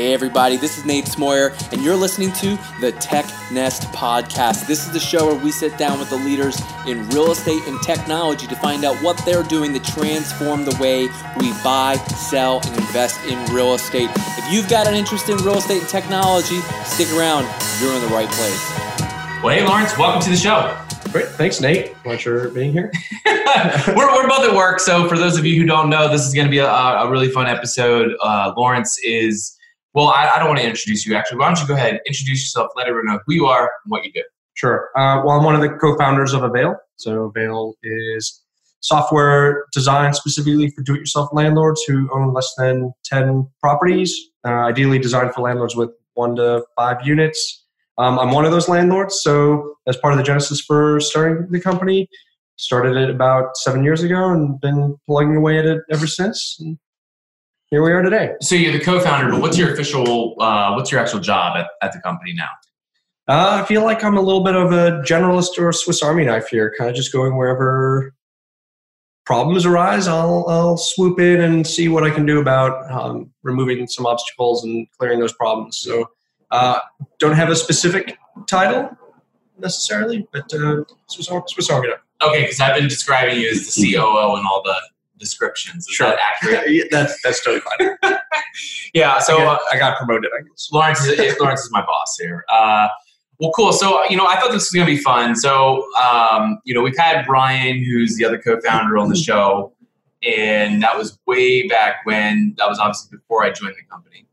Hey, everybody, this is Nate Smoyer, and you're listening to the Tech Nest Podcast. This is the show where we sit down with the leaders in real estate and technology to find out what they're doing to transform the way we buy, sell, and invest in real estate. If you've got an interest in real estate and technology, stick around. You're in the right place. Well, hey, Laurence, welcome to the show. Great. Thanks, Nate. Pleasure being here. we're, we're both at work, so for those of you who don't know, this is going to be a, a really fun episode. Uh, Laurence is well, I, I don't want to introduce you actually. Why don't you go ahead, and introduce yourself, let everyone know who you are and what you do. Sure. Uh, well, I'm one of the co-founders of Avail. So Avail is software designed specifically for do-it-yourself landlords who own less than 10 properties, uh, ideally designed for landlords with one to five units. Um, I'm one of those landlords, so as part of the genesis for starting the company, started it about seven years ago and been plugging away at it ever since. And here we are today. So you're the co-founder, but what's your official, uh, what's your actual job at, at the company now? Uh, I feel like I'm a little bit of a generalist or a Swiss Army knife here, kind of just going wherever problems arise. I'll, I'll swoop in and see what I can do about um, removing some obstacles and clearing those problems. So, uh, don't have a specific title necessarily, but uh, Swiss, Swiss Army knife. Okay, because I've been describing you as the COO and all the descriptions. Is sure. that accurate? yeah, that's that's totally fine. yeah. So I got, uh, I got, promoted. I guess Laurence is Laurence is my boss here. Uh, well, cool. So you know, I thought this was going to be fun. So um, you know, we've had Brian, who's the other co-founder, on the show, and that was way back when. That was obviously before I joined the company.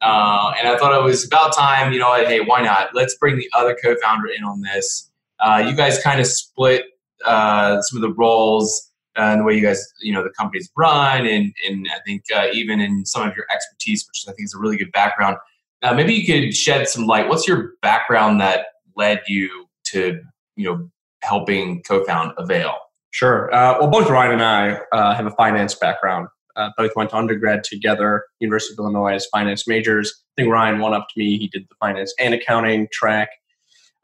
Uh, and I thought it was about time, you know, hey, why not? Let's bring the other co-founder in on this. Uh, you guys kind of split uh, some of the roles and the way you guys, you know, the company's run, and and I think uh, even in some of your expertise, which I think is a really good background. Uh, maybe you could shed some light. What's your background that led you to, you know, helping co-found Avail? Sure. Uh, well, both Ryan and I uh, have a finance background. Uh, both went to undergrad together, University of Illinois as finance majors. I think Ryan one up to me. He did the finance and accounting track.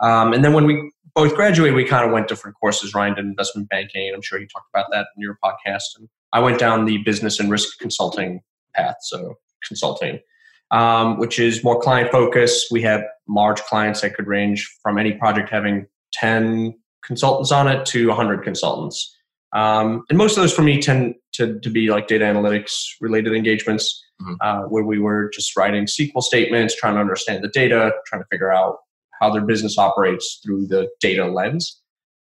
Um, and then when we both graduated, we kind of went different courses. Ryan did investment banking, and I'm sure you talked about that in your podcast. And I went down the business and risk consulting path, so consulting, um, which is more client focused. We have large clients that could range from any project having 10 consultants on it to 100 consultants. Um, and most of those for me tend to, to be like data analytics related engagements mm-hmm. uh, where we were just writing SQL statements, trying to understand the data, trying to figure out how their business operates through the data lens.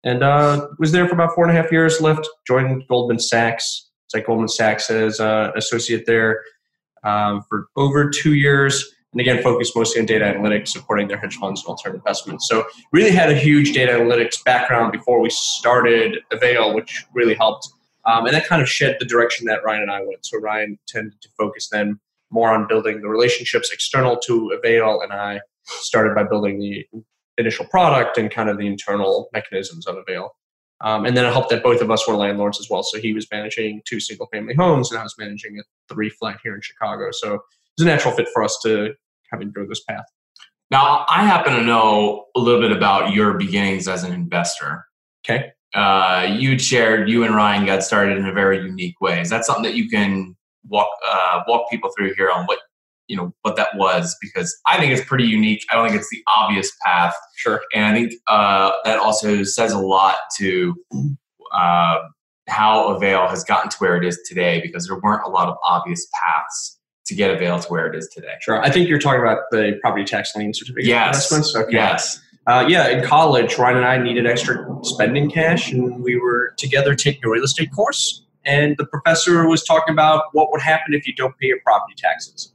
And uh, was there for about four and a half years. Left, joined Goldman Sachs. It's like Goldman Sachs as an associate there um, for over two years. And again, focused mostly on data analytics, supporting their hedge funds and alternative investments. So, really had a huge data analytics background before we started Avail, which really helped. Um, and that kind of shed the direction that Ryan and I went. So, Ryan tended to focus then more on building the relationships external to Avail, and I started by building the initial product and kind of the internal mechanisms of Avail. Um, and then it helped that both of us were landlords as well. So he was managing two single family homes and I was managing a three flat here in Chicago. So it was a natural fit for us to kind of go this path. Now, I happen to know a little bit about your beginnings as an investor. Okay. Uh, you shared you and Ryan got started in a very unique way. Is that something that you can walk uh, walk people through here on what you know what that was because I think it's pretty unique. I don't think it's the obvious path. Sure. And I think uh, that also says a lot to uh, how Avail has gotten to where it is today because there weren't a lot of obvious paths to get Avail to where it is today. Sure. I think you're talking about the property tax lien certificate yes. investments. Okay. Yes. Uh, yeah, in college, Ryan and I needed extra spending cash, and we were together taking a real estate course. And the professor was talking about what would happen if you don't pay your property taxes.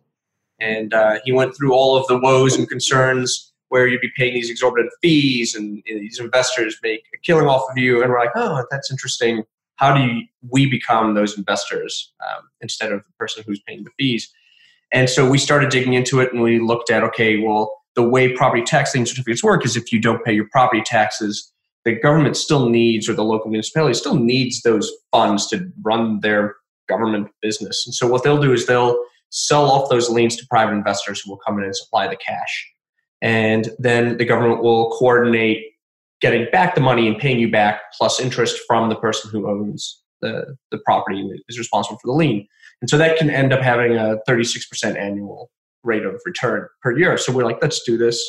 And uh, he went through all of the woes and concerns where you'd be paying these exorbitant fees and, and these investors make a killing off of you. And we're like, oh, that's interesting. How do you, we become those investors um, instead of the person who's paying the fees? And so we started digging into it and we looked at, okay, well, the way property tax certificates work is if you don't pay your property taxes, the government still needs, or the local municipality still needs those funds to run their government business. And so what they'll do is they'll sell off those liens to private investors who will come in and supply the cash. And then the government will coordinate getting back the money and paying you back plus interest from the person who owns the, the property and is responsible for the lien. And so that can end up having a 36% annual rate of return per year. So we're like, let's do this.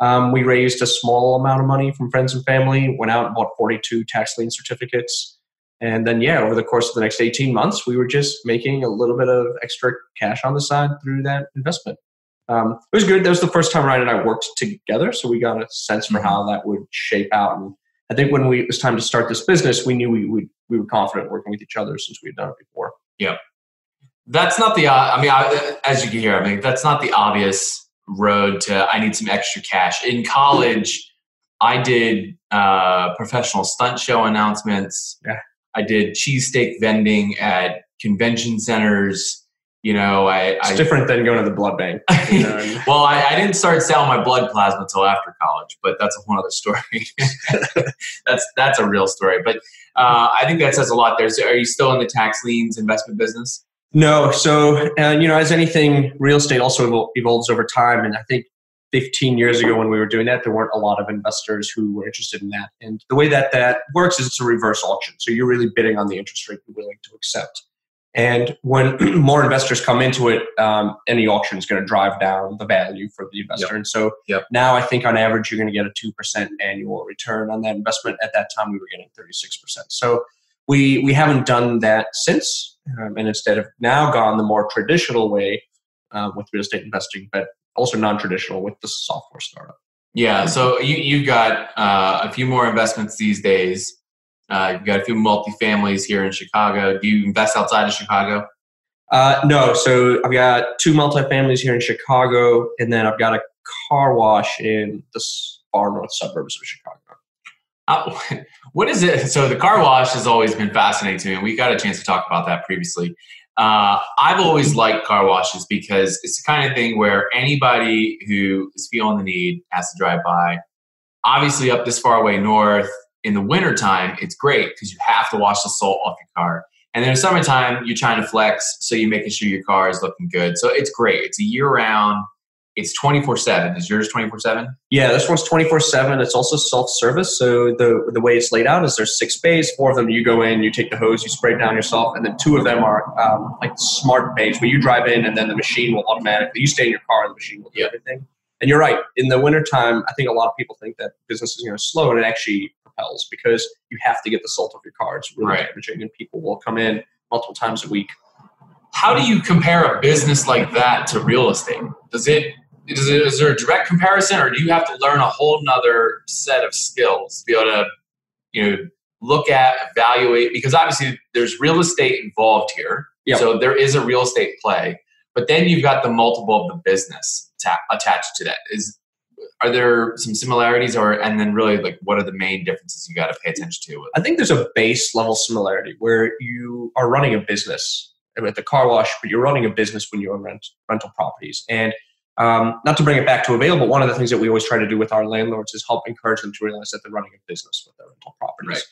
Um, we raised a small amount of money from friends and family, went out and bought 42 tax lien certificates. And then, yeah, over the course of the next 18 months, we were just making a little bit of extra cash on the side through that investment. Um, it was good. That was the first time Ryan and I worked together. So we got a sense for how that would shape out. And I think when we, it was time to start this business, we knew we, we, we were confident working with each other since we had done it before. Yeah. That's not the, uh, I mean, I, as you can hear, I mean, that's not the obvious road to I need some extra cash. In college, I did uh, professional stunt show announcements. Yeah. I did cheesesteak vending at convention centers. You know, I. It's I, different than going to the blood bank. You know, well, I, I didn't start selling my blood plasma until after college, but that's a whole other story. that's that's a real story. But uh, I think that says a lot there. So, are you still in the tax liens investment business? No, so and you know, as anything, real estate also evol- evolves over time, and I think 15 years ago when we were doing that, there weren't a lot of investors who were interested in that. And the way that that works is it's a reverse auction, so you're really bidding on the interest rate you're willing to accept. And when more investors come into it, um, any auction is going to drive down the value for the investor. Yep. And so Yep. now I think on average you're going to get a two percent annual return on that investment. At that time, we were getting 36 percent. So we we haven't done that since, um, and instead have now gone the more traditional way uh, with real estate investing, but also non-traditional with the software startup. Yeah, so you, you've got uh, a few more investments these days. Uh, you've got a few multifamilies here in Chicago. Do you invest outside of Chicago? Uh, no, so I've got two multifamilies here in Chicago, and then I've got a car wash in the far north suburbs of Chicago. Uh, what is it? So the car wash has always been fascinating to me, and we got a chance to talk about that previously. Uh, I've always liked car washes because it's the kind of thing where anybody who is feeling the need has to drive by. Obviously, up this far away north in the wintertime, it's great because you have to wash the salt off your car. And then in the summertime, you're trying to flex, so you're making sure your car is looking good. So it's great. It's a year round. It's 24 7. Is yours 24 7? Yeah, this one's twenty four seven. It's also self service. So the the way it's laid out is there's six bays. Four of them you go in, you take the hose, you spray it down yourself, and then two of them are um, like smart bays where you drive in and then the machine will automatically. You stay in your car and the machine will do Yeah. everything. And you're right. In the wintertime, I think a lot of people think that business is going to slow, and it actually propels because you have to get the salt off your car. It's really Right. damaging, and people will come in multiple times a week. how do you compare a business like that to real estate? Does it is, it, is there a direct comparison, or do you have to learn a whole nother set of skills to be able to, you know, look at, evaluate? Because obviously there's real estate involved here, Yep. so there is a real estate play. But then you've got the multiple of the business ta- attached to that. Is are there some similarities, or and then really like what are the main differences you got to pay attention to? I think there's a base level similarity where you are running a business uh, at the car wash, but you're running a business when you own rent, rental properties. And um, not to bring it back to avail, but one of the things that we always try to do with our landlords is help encourage them to realize that they're running a business with their rental properties. Right.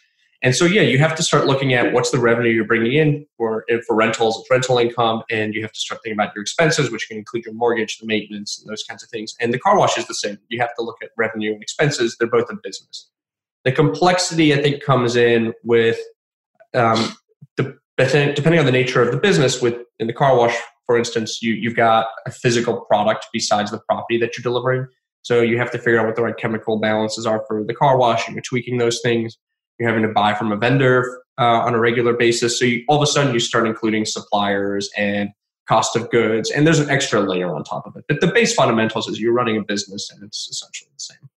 And so, yeah, you have to start looking at what's the revenue you're bringing in for for rentals, it's rental income, and you have to start thinking about your expenses, which can include your mortgage, the maintenance, and those kinds of things. And the car wash is the same. You have to look at revenue and expenses. They're both a business. The complexity, I think, comes in with um, the depending on the nature of the business. With in the car wash, for instance, you you've got a physical product besides the property that you're delivering. So you have to figure out what the right chemical balances are for the car wash, and you're tweaking those things. You're having to buy from a vendor uh, on a regular basis. So you, all of a sudden, you start including suppliers and cost of goods, and there's an extra layer on top of it. But the base fundamentals is you're running a business, and it's essentially the same.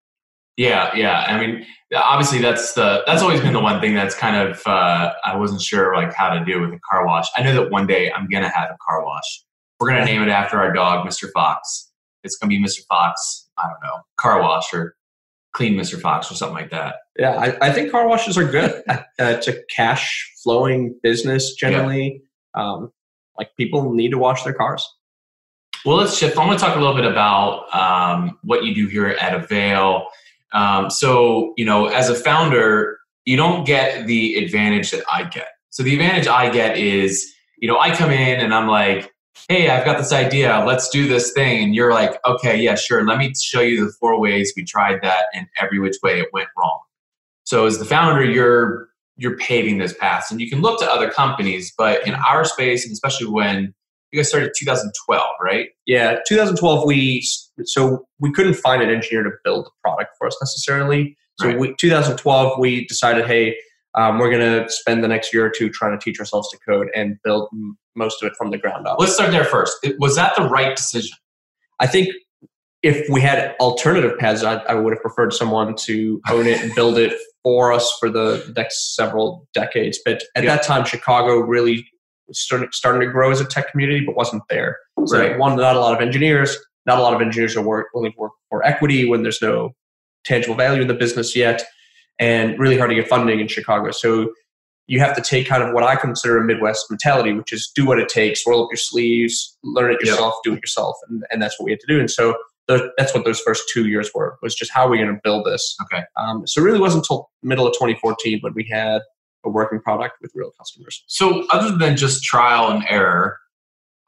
Yeah, yeah. I mean, obviously that's the that's always been the one thing that's kind of uh, I wasn't sure like how to do with a car wash. I know that one day I'm gonna have a car wash. We're gonna name it after our dog, Mr. Fox. It's gonna be Mr. Fox. I don't know, car wash or clean Mr. Fox or something like that. Yeah, I, I think car washes are good. uh, it's a cash flowing business generally. Um, like people need to wash their cars. Well, let's shift. I want to talk a little bit about um, what you do here at Avail. Um, so, you know, as a founder, you don't get the advantage that I get. So, the advantage I get is, you know, I come in and I'm like, hey, I've got this idea. Let's do this thing. And you're like, okay, yeah, sure. Let me show you the four ways we tried that and every which way it went wrong. So, as the founder, you're you're paving those paths and you can look to other companies but in our space and especially when you guys started 2012, right? Yeah, 2012. We so we couldn't find an engineer to build the product for us necessarily. So Right. we, 2012, we decided, hey, um, we're going to spend the next year or two trying to teach ourselves to code and build m- most of it from the ground up. Let's start there first. It- Was that the right decision? I think if we had alternative paths, I, I would have preferred someone to own it and build it for us for the next several decades. But at Yeah. that time, Chicago really starting, starting to grow as a tech community, but wasn't there. So Right. one, not a lot of engineers. Not a lot of engineers are work, willing to work for equity when there's no tangible value in the business yet, and really hard to get funding in Chicago. So you have to take kind of what I consider a Midwest mentality, which is do what it takes, roll up your sleeves, learn it yourself, do it yourself, and, and that's what we had to do. And so the, that's what those first two years were was just how are we going to build this. Okay. Um, so it really wasn't until middle of 2014 when we had a working product with real customers. So, other than just trial and error,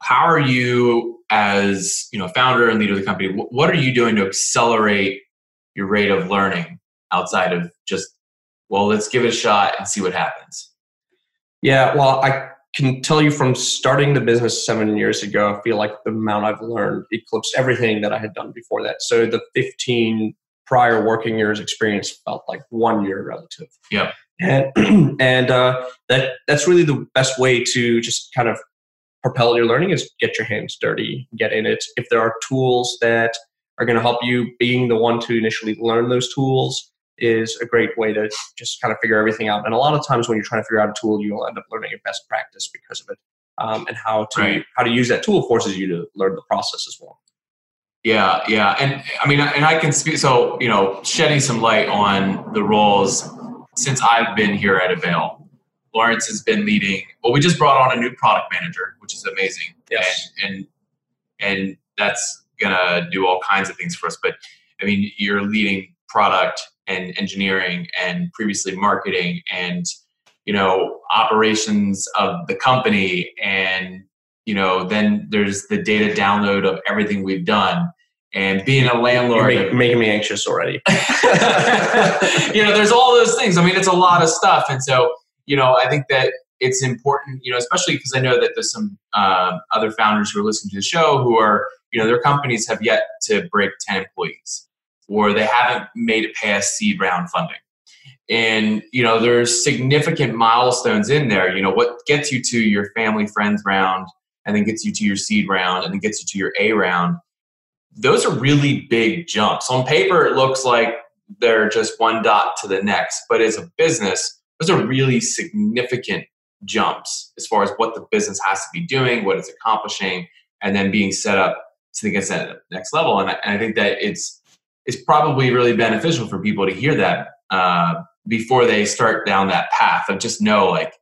how are you, as you know, founder and leader of the company, what are you doing to accelerate your rate of learning outside of just, well, let's give it a shot and see what happens? Yeah, well, I can tell you from starting the business seven years ago, I feel like the amount I've learned eclipsed everything that I had done before that. So the 15 prior working years experience felt like one year relative. Yeah. And and uh, that that's really the best way to just kind of propel your learning is get your hands dirty, get in it. If there are tools that are going to help you, being the one to initially learn those tools is a great way to just kind of figure everything out. And a lot of times when you're trying to figure out a tool, you'll end up learning a best practice because of it. Um, and how to Right. how to use that tool forces you to learn the process as well. Yeah, yeah, and I mean, and I can speak. So, you know, shedding some light on the roles since I've been here at Avail. Laurence has been leading. Well, we just brought on a new product manager, which is amazing. Yes. and and and that's gonna do all kinds of things for us. But I mean, you're leading product and engineering, and previously marketing, and you know, operations of the company, and you know, then there's the data download of everything we've done, and being a You're landlord. make, making me anxious already. you know, there's all those things. I mean, it's a lot of stuff, and so you know, I think that it's important, you know, especially because I know that there's some uh, other founders who are listening to the show who are, you know, their companies have yet to break 10 employees, or they haven't made it past seed round funding. And you know, there's significant milestones in there. You know, what gets you to your family friends round, and then gets you to your seed round, and then gets you to your A round. Those are really big jumps. On paper, it looks like they're just one dot to the next, but as a business, those are really significant jumps as far as what the business has to be doing, what it's accomplishing, and then being set up to get at the next level. And I, and I think that it's it's probably really beneficial for people to hear that uh, before they start down that path of just know like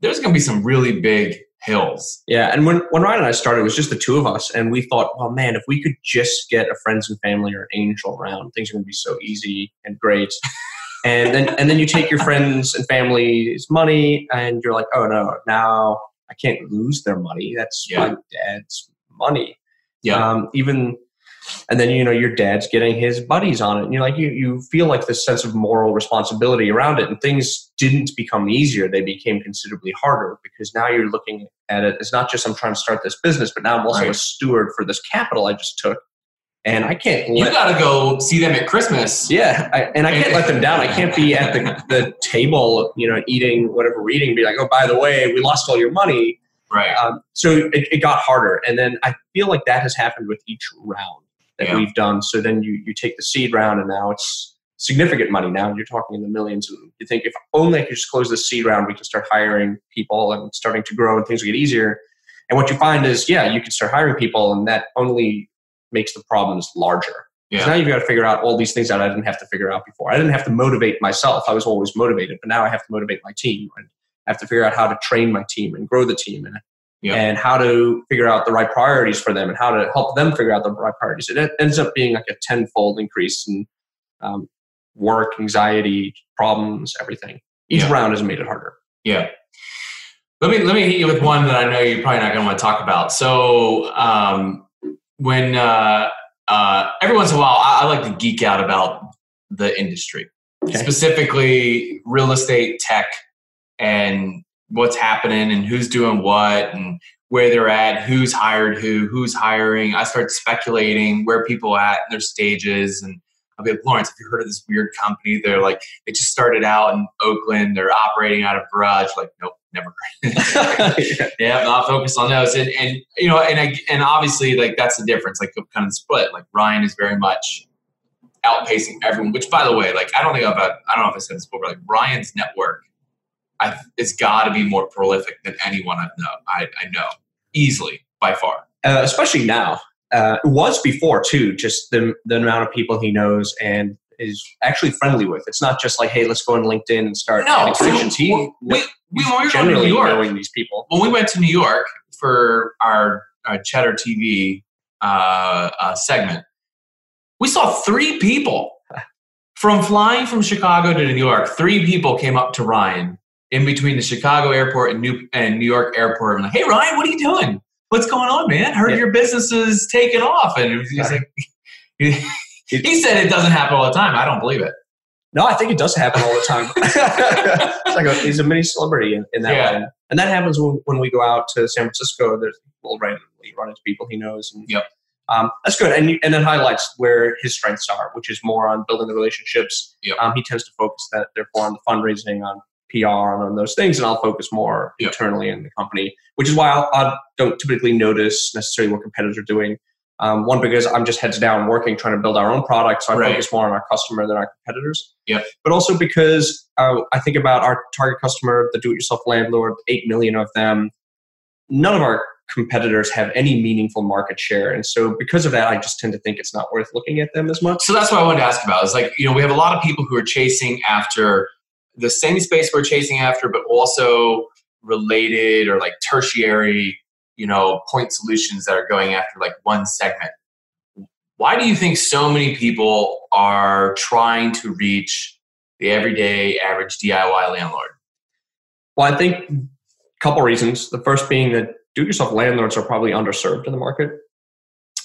there's going to be some really big hills. Yeah, and when when Ryan and I started, it was just the two of us, and we thought, well, man, if we could just get a friends and family or an angel around, things are going to be so easy and great. and then and then you take your friends and family's money, and you're like, oh no, now I can't lose their money. That's Yeah. my dad's money. Yeah. Um, even and then you know your dad's getting his buddies on it and you're like you, you feel like this sense of moral responsibility around it and things didn't become easier they became considerably harder because now you're looking at it it's not just i'm trying to start this business but now i'm also Right. a steward for this capital i just took and i can't You got to go see them at Christmas. yeah I, and i can't let them down i can't be at the, the table you know eating whatever we're eating be like oh by the way we lost all your money Right. um, so it, it got harder and then i feel like that has happened with each round that Yeah. we've done so then you, you take the seed round and now it's significant money now you're talking in the millions and you think if only i could just close the seed round we can start hiring people and starting to grow and things will get easier and what you find is yeah you can start hiring people and that only makes the problems larger 'Cause Yeah. now you've got to figure out all these things that I didn't have to figure out before. I didn't have to motivate myself. I was always motivated, but now I have to motivate my team. And I have to figure out how to train my team and grow the team and, Yeah. and how to figure out the right priorities for them and how to help them figure out the right priorities. It ends up being like a tenfold increase in um, work, anxiety, problems, everything. Each Yeah. round has made it harder. Yeah. Let me let me hit you with one that I know you're probably not going to want to talk about. So um, when uh, uh, every once in a while, I, I like to geek out about the industry, Okay. specifically real estate, tech, and what's happening and who's doing what and where they're at, who's hired who, who's hiring. I start speculating where people are at in their stages. And I'll be like, Laurence, have you heard of this weird company? They're like, they just started out in Oakland. They're operating out of garage. Like, nope, never yeah. yeah, not focused on those. And, and you know, and I, and obviously, like that's the difference. Like kind of split. Like Ryan is very much outpacing everyone. Which, by the way, like I don't think I've I don't know if I said this before, but like Ryan's network, I, it's got to be more prolific than anyone I've know. I, I know easily by far. Uh, especially now. Uh, it was before too. Just the the amount of people he knows and is actually friendly with. It's not just like, hey, let's go on LinkedIn and start no, connections. He we, we, we, when we were generally New York, knowing these people. When we went to New York for our, our Cheddar TV uh, uh, segment, we saw three people from flying from Chicago to New York. Three people came up to Ryan in between the Chicago airport and New and New York airport. And like, hey Ryan, what are you doing? What's going on, man? Heard yeah. your business is taking off, and he's like, he said it doesn't happen all the time. I don't believe it. No, I think it does happen all the time. it's like a, he's a mini celebrity in, in that yeah. way. And that happens when, when we go out to San Francisco. There's we'll randomly run into people he knows. And, yep. Um, that's good. And, and then highlights where his strengths are, which is more on building the relationships. Yep. Um, he tends to focus that, therefore, on the fundraising, on PR, and on those things. And I'll focus more yep. internally in the company, which is why I'll, I don't typically notice necessarily what competitors are doing. Um, one because I'm just heads down working, trying to build our own product, so I right. focus more on our customer than our competitors. Yep. But also because uh, I think about our target customer, the do-it-yourself landlord, eight million of them. None of our competitors have any meaningful market share, and so because of that, I just tend to think it's not worth looking at them as much. So that's what I wanted to ask about. Is like you know we have a lot of people who are chasing after the same space we're chasing after, but also related or like tertiary you know point solutions that are going after like one segment. Why do you think so many people are trying to reach the everyday average diy landlord? Well i think a couple reasons. The first being that do-it-yourself landlords are probably underserved in the market.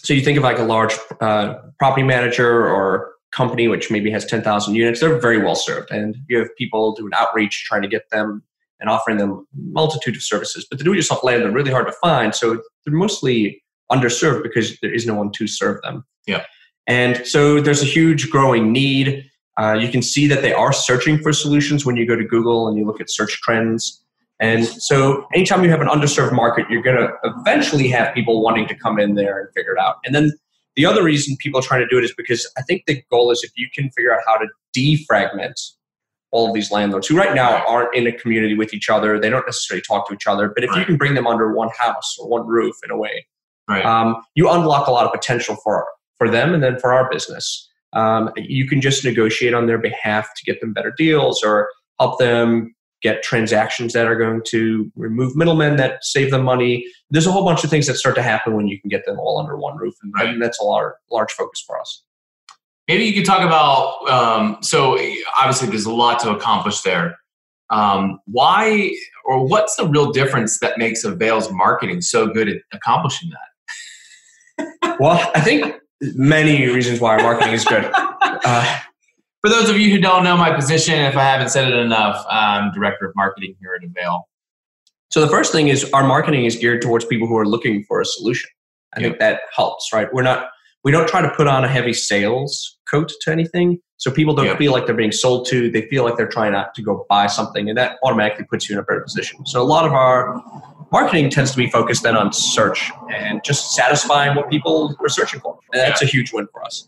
So you think of like a large uh, property manager or company which maybe has 10,000 units they're very well served and you have people doing outreach trying to get them and offering them multitude of services. But the do-it-yourself land they're really hard to find, so they're mostly underserved because there is no one to serve them. Yeah. And so there's a huge growing need. Uh, you can see that they are searching for solutions when you go to Google and you look at search trends. And so anytime you have an underserved market, you're going to eventually have people wanting to come in there and figure it out. And then the other reason people are trying to do it is because I think the goal is if you can figure out how to defragment all of these landlords who right now aren't in a community with each other. They don't necessarily talk to each other. But if right. you can bring them under one house or one roof in a way, right. um, you unlock a lot of potential for for them and then for our business. Um, you can just negotiate on their behalf to get them better deals or help them get transactions that are going to remove middlemen that save them money. There's a whole bunch of things that start to happen when you can get them all under one roof, and, right. that's a large, large focus for us. Maybe you could talk about. Um, so obviously, there's a lot to accomplish there. Um, why or what's the real difference that makes Avail's marketing so good at accomplishing that? well, I think many reasons why our marketing is good. Uh, For those of you who don't know my position, if I haven't said it enough, I'm director of marketing here at Avail. So the first thing is our marketing is geared towards people who are looking for a solution. I think that helps, right? We're not we don't try to put on a heavy sales coat to anything. So people don't feel like they're being sold to. They feel like they're trying to, to go buy something, and that automatically puts you in a better position. So a lot of our marketing tends to be focused then on search and just satisfying what people are searching for. And that's yeah. a huge win for us.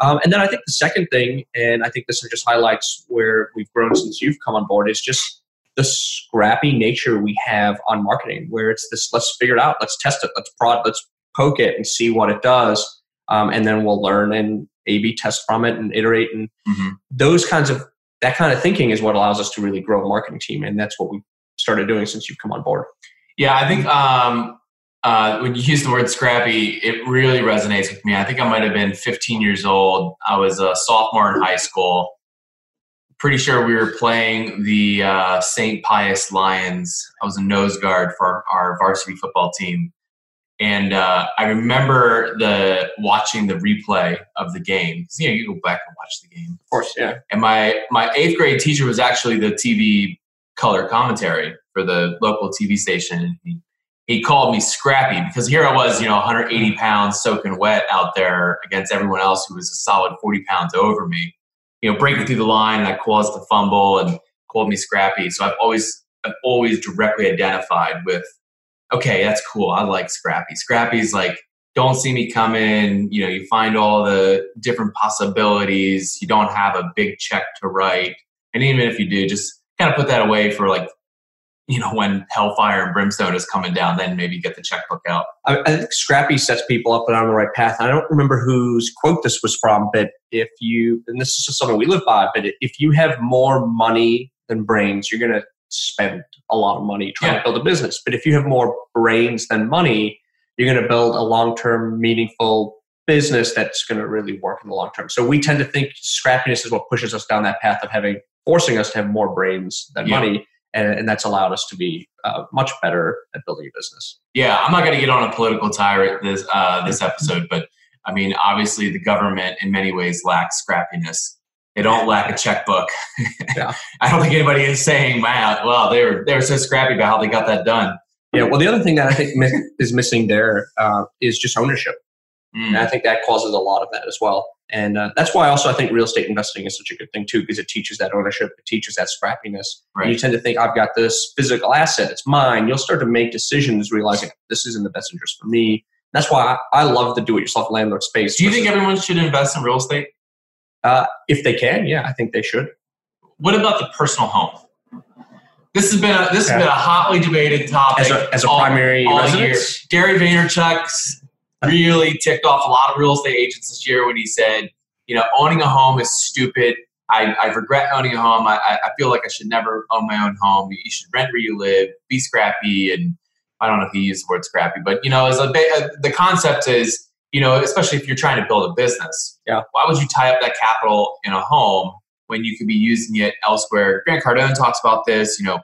Um, and then I think the second thing, and I think this just highlights where we've grown since you've come on board, is just the scrappy nature we have on marketing, where it's this let's figure it out, let's test it, let's prod, let's poke it and see what it does um, and then we'll learn and A/B test from it and iterate and mm-hmm. those kinds of that kind of thinking is what allows us to really grow a marketing team, and that's what we started doing since you've come on board. Yeah, I think um, uh, when you use the word scrappy, it really resonates with me. I think I might have been 15 years old. I was a sophomore in high school. Pretty sure we were playing the uh, St. Pius Lions. I was a nose guard for our varsity football team and uh, I remember the watching the replay of the game. You know, you go back and watch the game. Of course, yeah. And my my eighth grade teacher was actually the TV color commentary for the local TV station. And he he called me scrappy because here I was, you know, 180 pounds soaking wet out there against everyone else who was a solid 40 pounds over me. You know, breaking through the line, and I caused the fumble and called me scrappy. So I've always, I've always directly identified with, okay, that's cool. I like scrappy. Scrappy's like, don't see me coming. You know, you find all the different possibilities. You don't have a big check to write, and even if you do, just kind of put that away for like you know, when hellfire and brimstone is coming down, then maybe get the checkbook out. I, I think Scrappy sets people up and on the right path. I don't remember whose quote this was from, but if you, and this is just something we live by, but if you have more money than brains, you're going to spend a lot of money trying yeah. to build a business. But if you have more brains than money, you're going to build a long term, meaningful business that's going to really work in the long term. So we tend to think scrappiness is what pushes us down that path of having, forcing us to have more brains than yeah. money and, and that's allowed us to be uh, much better at building a business. Yeah, I'm not going to get on a political tirade this uh, this episode, but I mean, obviously, the government in many ways lacks scrappiness. They don't lack a checkbook. Yeah. I don't think anybody is saying, "Wow, well, they were they were so scrappy about how they got that done." Yeah. Well, the other thing that I think is missing there uh, is just ownership, mm. and I think that causes a lot of that as well. And uh, that's why also I think real estate investing is such a good thing too, because it teaches that ownership, it teaches that scrappiness. Right. you tend to think, I've got this physical asset, it's mine. You'll start to make decisions realizing this is in the best interest for me. That's why I, I love the do-it-yourself landlord space. Do you think everyone should invest in real estate? Uh, if they can, yeah, I think they should. What about the personal home? This has been a, this has been a hotly debated topic as a, as a all, primary all residence. Year. Gary Vaynerchuk's really ticked off a lot of real estate agents this year when he said, you know, owning a home is stupid. I, I regret owning a home. I, I feel like I should never own my own home. You should rent where you live, be scrappy. And I don't know if he used the word scrappy, but, you know, as a, uh, the concept is, you know, especially if you're trying to build a business, yeah. why would you tie up that capital in a home when you could be using it elsewhere? Grant Cardone talks about this, you know,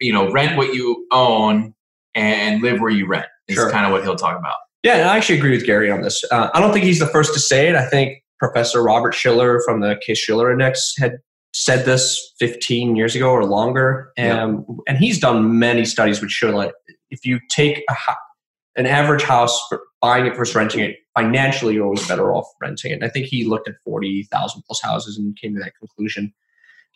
you know, rent what you own and live where you rent is sure. kind of what he'll talk about. Yeah, and I actually agree with Gary on this. Uh, I don't think he's the first to say it. I think Professor Robert Shiller from the Case Shiller Index had said this 15 years ago or longer. And, yeah. and he's done many studies which show that if you take a, an average house, for buying it versus renting it, financially you're always better off renting it. And I think he looked at 40,000 plus houses and came to that conclusion.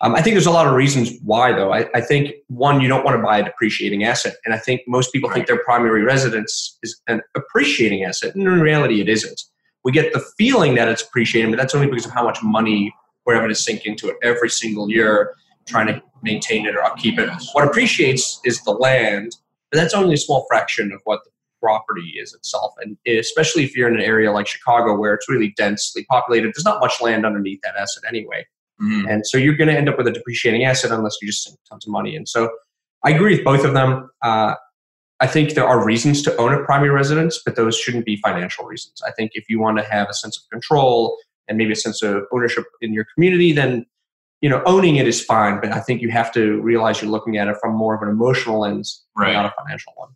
Um, I think there's a lot of reasons why, though. I, I, think one, you don't want to buy a depreciating asset, and I think most people right. think their primary residence is an appreciating asset, and in reality, it isn't. We get the feeling that it's appreciating, but that's only because of how much money we're having to sink into it every single year, trying to maintain it or upkeep it. What appreciates is the land, but that's only a small fraction of what the property is itself. And especially if you're in an area like Chicago where it's really densely populated, there's not much land underneath that asset anyway. Mm-hmm. And so you're going to end up with a depreciating asset unless you just sink tons of money. And so I agree with both of them. Uh, I think there are reasons to own a primary residence, but those shouldn't be financial reasons. I think if you want to have a sense of control and maybe a sense of ownership in your community, then you know owning it is fine. But I think you have to realize you're looking at it from more of an emotional lens, right. not a financial one.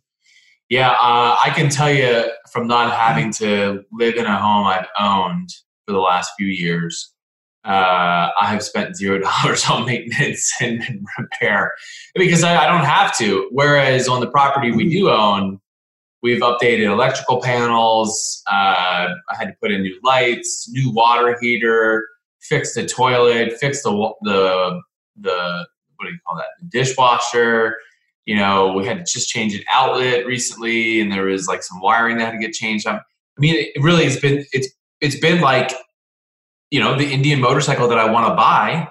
Yeah, uh, I can tell you from not having to live in a home I've owned for the last few years uh, I have spent zero dollars on maintenance and, and repair because I, I, don't have to. Whereas on the property we do own, we've updated electrical panels. Uh, I had to put in new lights, new water heater, fixed the toilet, fixed the the the what do you call that? The dishwasher. You know, we had to just change an outlet recently, and there was like some wiring that had to get changed. I mean, it really has been it's it's been like you know, the Indian motorcycle that I want to buy,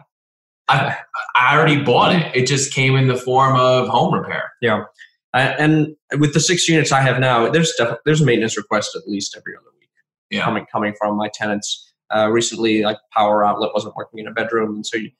I, I already bought it. It just came in the form of home repair. Yeah. And with the six units I have now, there's def- there's a maintenance request at least every other week yeah. coming coming from my tenants. Uh, recently, like power outlet wasn't working in a bedroom, and so you,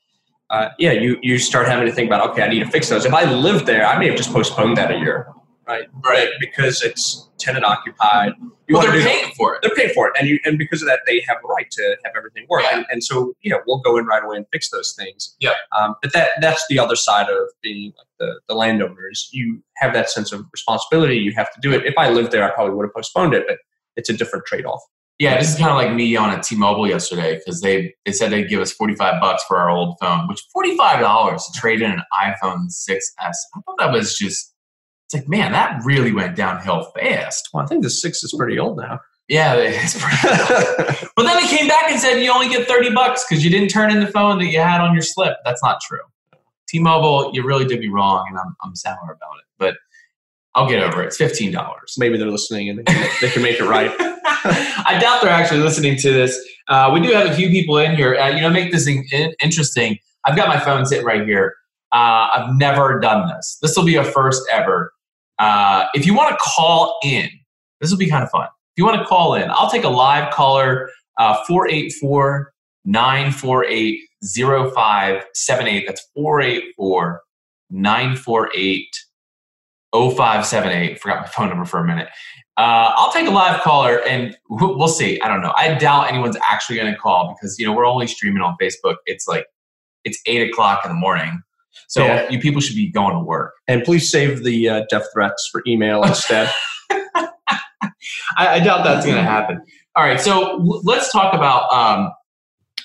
uh, yeah, you you start having to think about okay, I need to fix those. If I lived there, I may have just postponed that a year right? Right. Because it's tenant occupied. You well, they're paying for it. They're paying for it, and you and because of that, they have a right to have everything work. Yeah. And, and so, you know, we'll go in right away and fix those things. Yeah. Um, but that that's the other side of being like the the landowners. You have that sense of responsibility. You have to do it. If I lived there, I probably would have postponed it, but it's a different trade off. Yeah, this is kind of like me on a T-Mobile yesterday because they they said they'd give us forty five bucks for our old phone, which forty five dollars to trade in an iPhone 6s. I thought that was just It's like, man, that really went downhill fast. Well, I think the six is pretty old now. Yeah, it's pretty. but then they came back and said you only get thirty bucks because you didn't turn in the phone that you had on your slip. That's not true. T-Mobile, you really did me wrong, and I'm I'm sour about it. But I'll get over it. It's fifteen dollars. Maybe they're listening and they can, they can make it right. I doubt they're actually listening to this. Uh, we do have a few people in here. Uh, you know, make this in- interesting. I've got my phone sitting right here. Uh, I've never done this. This will be a first ever. Uh, if you want to call in, this will be kind of fun. If you want to call in, I'll take a live caller, uh, 484 948 0578. That's 484 948 0578. Forgot my phone number for a minute. Uh, I'll take a live caller and we'll see. I don't know. I doubt anyone's actually going to call because, you know, we're only streaming on Facebook. It's like, it's eight o'clock in the morning. So Yeah. you people should be going to work. And please save the uh, death threats for email instead. I, I doubt that's going to happen. All right, so l- let's talk about um,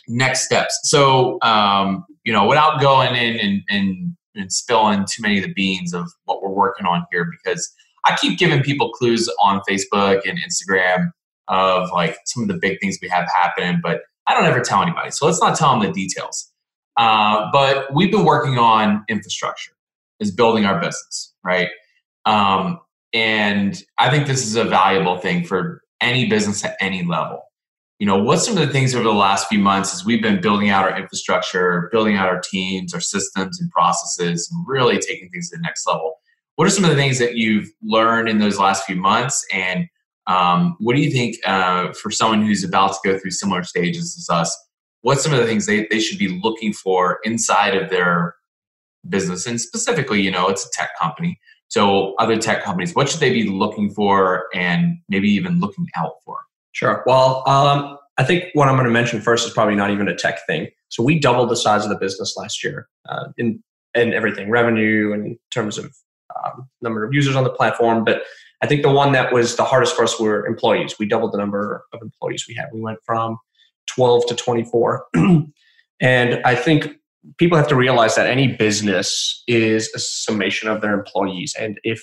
next steps. So, um, you know, without going in and, and, and spilling too many of the beans of what we're working on here, because I keep giving people clues on Facebook and Instagram of like some of the big things we have happening, but I don't ever tell anybody. So let's not tell them the details. Uh, but we've been working on infrastructure, is building our business, right? Um, and I think this is a valuable thing for any business at any level. You know, what's some of the things over the last few months as we've been building out our infrastructure, building out our teams, our systems and processes, and really taking things to the next level? What are some of the things that you've learned in those last few months? And um, what do you think uh, for someone who's about to go through similar stages as us? What's some of the things they, they should be looking for inside of their business? And specifically, you know, it's a tech company. So, other tech companies, what should they be looking for and maybe even looking out for? Sure. Well, um, I think what I'm going to mention first is probably not even a tech thing. So we doubled the size of the business last year uh, in in everything, revenue, and in terms of um, number of users on the platform. But I think the one that was the hardest for us were employees. We doubled the number of employees we had. We went from 12 to 24, and I think people have to realize that any business is a summation of their employees, and if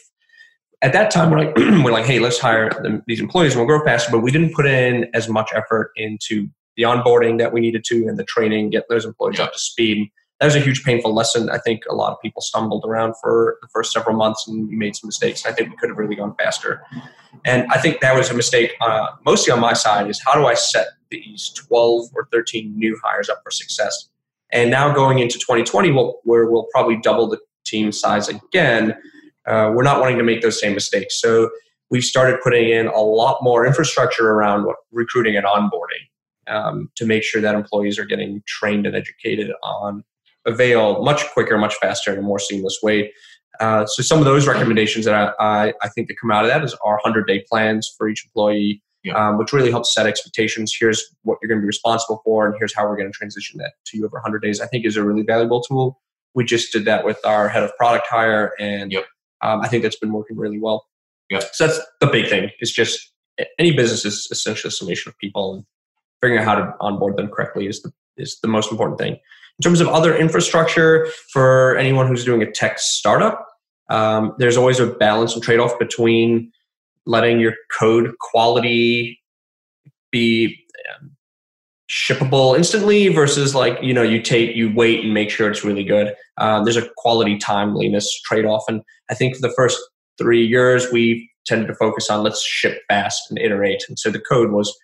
at that time we're like we're like hey let's hire them, these employees and we'll grow faster but we didn't put in as much effort into the onboarding that we needed to and the training get those employees up to speed that was a huge painful lesson i think a lot of people stumbled around for the first several months and we made some mistakes. I think we could have really gone faster. And i think that was a mistake uh, mostly on my side is how do i set these 12 or 13 new hires up for success? And now going into 2020 we'll, where we'll probably double the team size again uh, we're not wanting to make those same mistakes. So we've started putting in a lot more infrastructure around what, recruiting and onboarding um, to make sure that employees are getting trained and educated on Avail much quicker, much faster, in a more seamless way. Uh, so some of those recommendations that I, I, I think that come out of that is our 100 day plans for each employee, Yeah. um, which really helps set expectations. Here's what you're going to be responsible for, and here's how we're going to transition that to you over 100 days. I think is a really valuable tool. We just did that with our head of product hire, and Yep. um, I think that's been working really well. Yep. So that's the big thing. It's just any business is essentially a summation of people, and figuring out how to onboard them correctly is the is the most important thing. In terms of other infrastructure for anyone who's doing a tech startup, um, there's always a balance and trade off between letting your code quality be um, shippable instantly versus like you know you take you wait and make sure it's really good um, there's a quality timeliness trade-off and i think for the first three years we tended to focus on let's ship fast and iterate and so the code was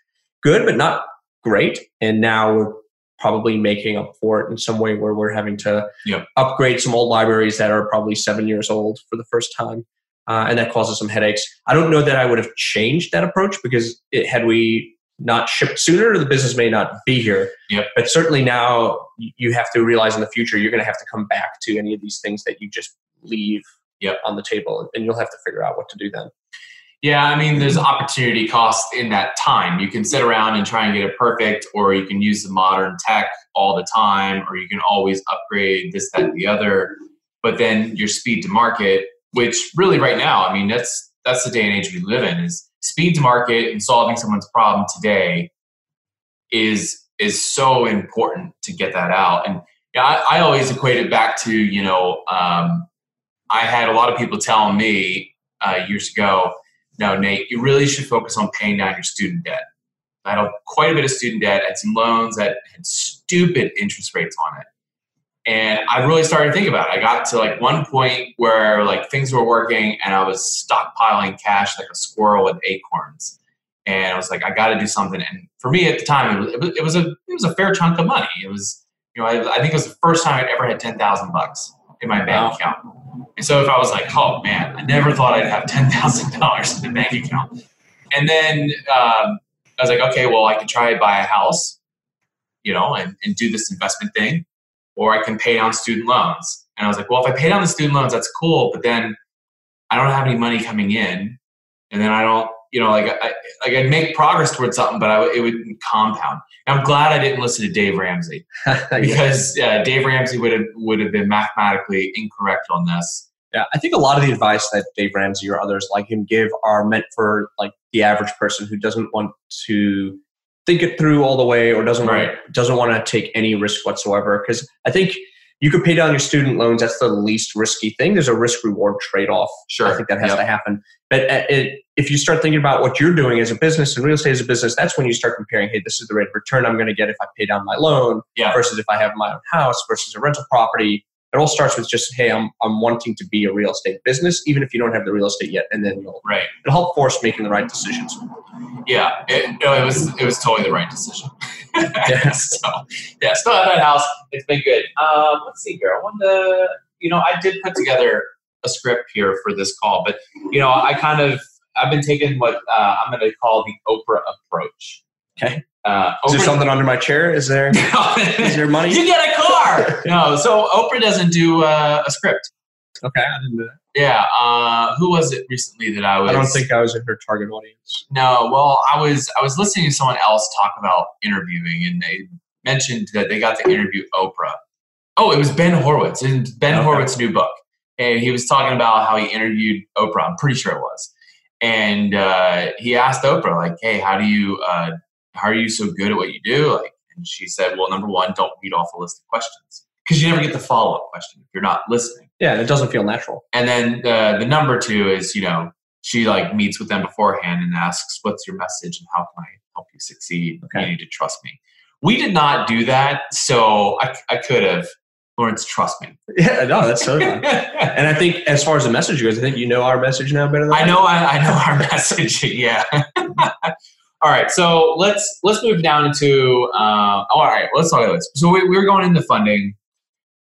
good but not great and now we're probably making up for it in some way where we're having to Yep. upgrade some old libraries that are probably seven years old for the first time uh, and that causes some headaches i don't know that i would have changed that approach because it, had we not shipped sooner, the business may not be here. Yep. But certainly now you have to realize in the future you're going to have to come back to any of these things that you just leave Yep. on the table, and you'll have to figure out what to do then. Yeah, I mean, there's opportunity cost in that time. You can sit around and try and get it perfect, or you can use the modern tech all the time, or you can always upgrade this, that, the other. But then your speed to market, which really right now, I mean, that's that's the day and age we live in, is speed to market and solving someone's problem today is is so important to get that out. And yeah, I, I always equate it back to you know. Um, I had a lot of people telling me uh, years ago, no, Nate, you really should focus on paying down your student debt. I had quite a bit of student debt. I had some loans that had stupid interest rates on it. And I really started to think about it. I got to like one point where like things were working and I was stockpiling cash like a squirrel with acorns. And I was like, I got to do something. And for me at the time, it was, it was, a it was a fair chunk of money. It was, you know, I, I think it was the first time I'd ever had ten thousand bucks in my bank account. And so if I was like, oh man, I never thought I'd have ten thousand dollars in the bank account. And then um, I was like, okay, well, I could try to buy a house, you know, and, and do this investment thing, or I can pay down student loans. And I was like, well, if I pay down the student loans, that's cool, but then I don't have any money coming in, and then I don't, you know, like I, like I'd make progress towards something, but I, it would compound. And I'm glad I didn't listen to Dave Ramsey because uh, Dave Ramsey would have would have been mathematically incorrect on this. Yeah, I think a lot of the advice that Dave Ramsey or others like him give are meant for like the average person who doesn't want to think it through all the way or doesn't right. want, doesn't want to take any risk whatsoever. Because I think you could pay down your student loans. That's the least risky thing. There's a risk reward trade off. Sure, I think that has yep. to happen. But uh, it, if you start thinking about what you're doing as a business and real estate as a business, that's when you start comparing. Hey, this is the rate of return I'm going to get if I pay down my loan yeah. versus if I have my own house versus a rental property it all starts with just hey i'm, I'm wanting to be a real estate business even if you don't have the real estate yet and then you'll right. it'll help force making the right decisions. Yeah it, no it was it was totally the right decision. Yeah. so yeah still have that house it's been good. Um, let's see here i want to you know i did put together a script here for this call but you know i kind of i've been taking what uh, i'm going to call the oprah approach. Okay uh, is there something under my chair? Is there? is there money? You get a car. no, so Oprah doesn't do uh, a script. Okay, I didn't know that. Yeah, uh, who was it recently that I was? I don't think I was in her target audience. No, well, I was. I was listening to someone else talk about interviewing, and they mentioned that they got to interview Oprah. Oh, it was Ben Horowitz in Ben okay. Horowitz's new book, and he was talking about how he interviewed Oprah. I'm pretty sure it was, and uh, he asked Oprah like, "Hey, how do you uh, how are you so good at what you do? Like, and she said, well, number one, don't read off a list of questions because you never get the follow up question if you're not listening. Yeah, it doesn't feel natural. And then the the number two is, you know, she like meets with them beforehand and asks, what's your message and how can I help you succeed? Okay. You need to trust me. We did not do that, so I, I could have. Laurence, trust me. Yeah, no, that's so fun. and I think as far as the message goes, I think you know our message now better than I know. I, I know our message. Yeah. All right, so let's let's move down to. Uh, all right, let's talk about this. So we, we're going into funding.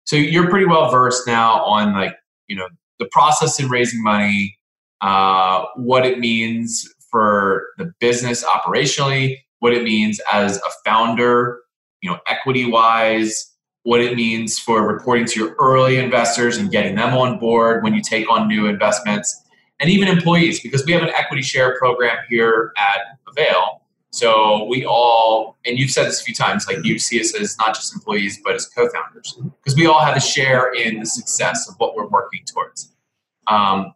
So you're pretty well versed now on like you know the process in raising money, uh, what it means for the business operationally, what it means as a founder, you know, equity wise, what it means for reporting to your early investors and getting them on board when you take on new investments, and even employees, because we have an equity share program here at Avail. So we all, and you've said this a few times, like you see us as not just employees, but as co-founders, because we all have a share in the success of what we're working towards. Um,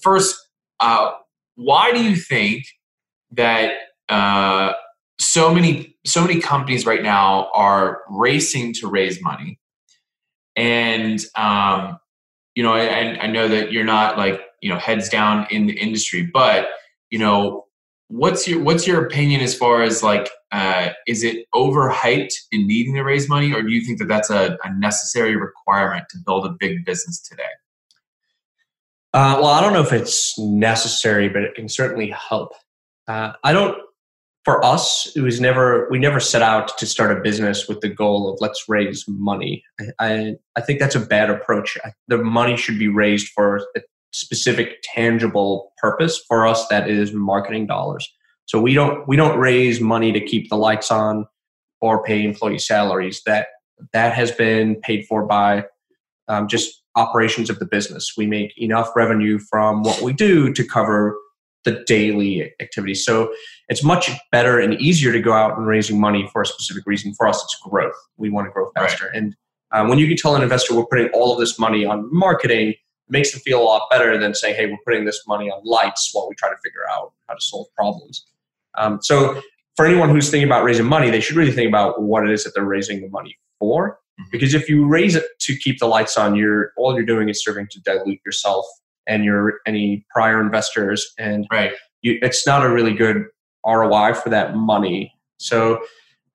first, uh, why do you think that uh, so many so many companies right now are racing to raise money? And um, you know, I, I know that you're not like you know heads down in the industry, but you know what's your what's your opinion as far as like uh, is it overhyped in needing to raise money or do you think that that's a, a necessary requirement to build a big business today? Uh, well i don't know if it's necessary but it can certainly help. Uh, i don't for us it was never we never set out to start a business with the goal of let's raise money. I i think that's a bad approach. The money should be raised for specific tangible purpose for us that is marketing dollars. So we don't we don't raise money to keep the lights on or pay employee salaries. That that has been paid for by um, just operations of the business. We make enough revenue from what we do to cover the daily activities. So it's much better and easier to go out and raising money for a specific reason. For us it's growth. We want to grow faster. Right. and um, when you can tell an investor we're putting all of this money on marketing makes them feel a lot better than saying, hey, we're putting this money on lights while we try to figure out how to solve problems. Um, so for anyone who's thinking about raising money, they should really think about what it is that they're raising the money for. Because if you raise it to keep the lights on, you're all you're doing is serving to dilute yourself and your any prior investors, and Right. you, it's not a really good ROI for that money. So,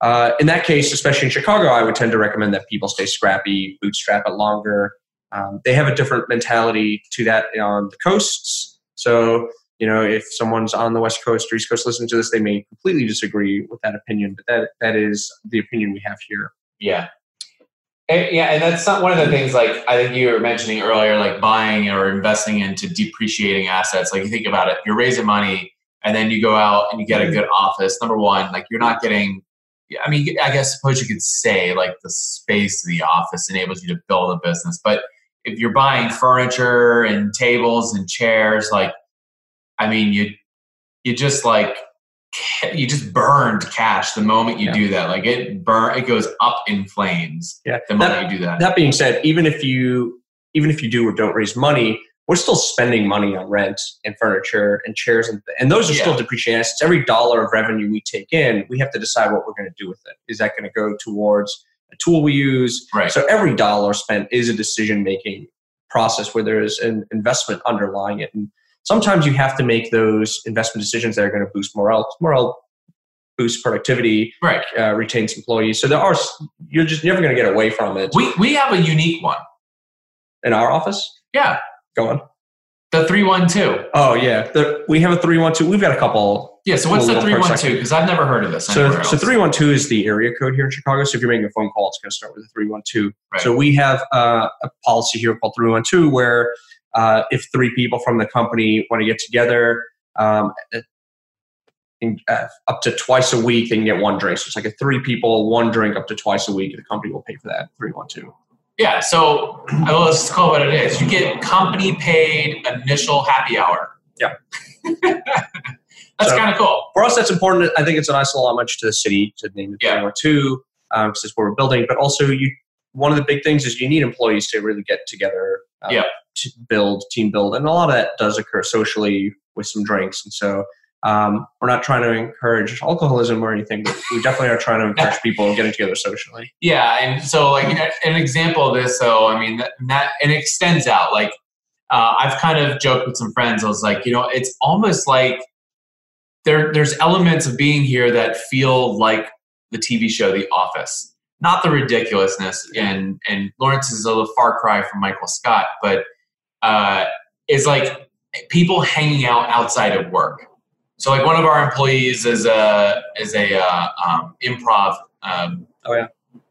uh, in that case, especially in Chicago, I would tend to recommend that people stay scrappy, bootstrap it longer. Um, they have a different mentality to that on the coasts. So, you know, if someone's on the West Coast or East Coast listening to this, they may completely disagree with that opinion, but that that is the opinion we have here. Yeah. And, yeah, and that's not one of the things like I think you were mentioning earlier, like buying or investing into depreciating assets. Like you think about it, you're raising money and then you go out and you get a good office. Number one, like you're not getting I mean, I guess suppose you could say like the space of the office enables you to build a business. But if you're buying furniture and tables and chairs, like I mean you you just like you just burned cash the moment you Yeah. do that. Like it burn, it goes up in flames Yeah. the moment you do that. That being said, even if you even if you do or don't raise money, we're still spending money on rent and furniture and chairs and and those are still Yeah. depreciating assets. Every dollar of revenue we take in, we have to decide what we're going to do with it. Is that going to go towards a tool we use? Right. So every dollar spent is a decision making process where there is an investment underlying it. And sometimes you have to make those investment decisions that are going to boost morale. Morale boosts productivity, right. uh, retains employees. So there are you're just never going to get away from it. We we have a unique one. in our office, Yeah. go on. The three one two. Oh yeah, the, we have a three one two. We've got a couple. Yeah. So what's the three one two? Because I've never heard of this So so three one two is the area code here in Chicago. So if you're making a phone call, it's going to start with a three one two. So we have uh, a policy here called three one two, where uh, if three people from the company want to get together. Um, in, uh, up to twice a week, they can get one drink. So it's like a three people, one drink up to twice a week. The company will pay for that. Three one two. Yeah. So well, let's call it what it is. You get company paid initial happy hour. Yeah. That's So- kind of cool. for us, that's important. I think it's a nice little homage to the city to name it Yeah. 312 because it's where we're building. But also, you one of the big things is you need employees to really get together, uh, Yeah. to build team build, and a lot of that does occur socially with some drinks. And so, um, we're not trying to encourage alcoholism or anything, but we definitely are trying to encourage people getting together socially. Yeah, and so like an- an example of this, so I mean that, that and it extends out. Like uh, I've kind of joked with some friends. I was like, you know, it's almost like there there's elements of being here that feel like the TV show The Office. Not the ridiculousness, and and Laurence is a little far cry from Michael Scott, but uh, is like people hanging out outside of work. So like one of our employees is a is a uh, um, improv. Um, Oh, yeah.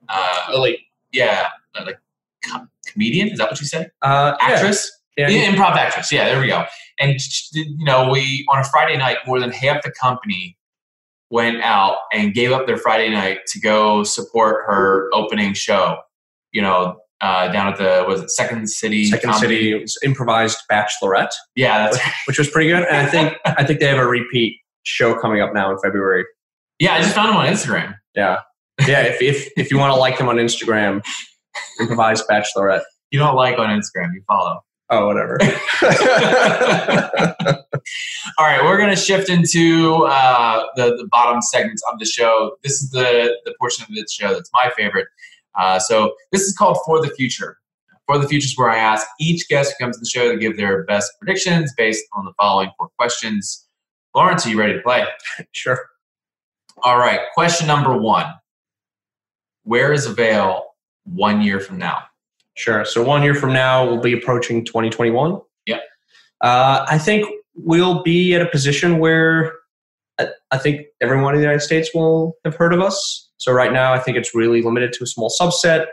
Uh, Elite. yeah, uh, like com- comedian. Is that what you said? Uh. Actress. Yeah. Yeah, improv actress. Yeah, there we go. And you know, we on a Friday night, more than half the company went out and gave up their Friday night to go support her opening show. You know, uh, down at the was it Second City? Second Comedy? City improvised bachelorette, Yeah, that's which was pretty good. And I think I think they have a repeat show coming up now in February. yeah. I just found him on Instagram. Yeah. Yeah. If, if, if you want to like them on Instagram, improvised bachelorette. You don't like on Instagram, you follow. Oh, whatever. All right, we're going to shift into uh, the, the bottom segments of the show. This is the, the portion of the show that's my favorite. Uh, so this is called For the Future. For the Future is where I ask each guest who comes to the show to give their best predictions based on the following four questions. Laurence, are you ready to play? sure. All right, question number one. Where is Avail one year from now? Sure. So one year from now, we'll be approaching 2021. Yeah. Uh, I think we'll be at a position where I, think everyone in the United States will have heard of us. So right now, I think it's really limited to a small subset.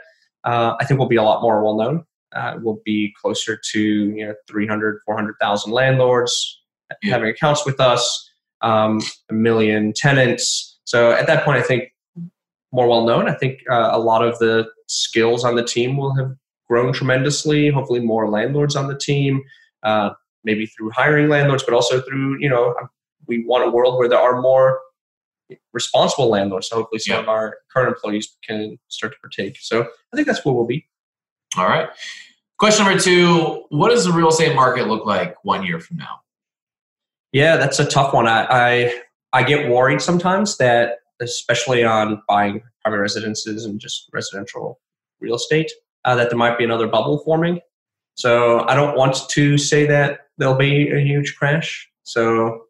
Uh, I think we'll be a lot more well known. Uh, we'll be closer to you know 300, 400,000 landlords Yeah. having accounts with us, um, a million tenants. So at that point, I think more well known. I think uh, a lot of the skills on the team will have grown tremendously. Hopefully, more landlords on the team, uh, maybe through hiring landlords, but also through you know we want a world where there are more responsible landlords. So hopefully, some Yeah. of our current employees can start to partake. So I think that's where we'll be. All right. Question number two What does the real estate market look like one year from now? Yeah, that's a tough one. I, I I get worried sometimes that, especially on buying private residences and just residential real estate uh, that there might be another bubble forming. So I don't want to say that there'll be a huge crash. So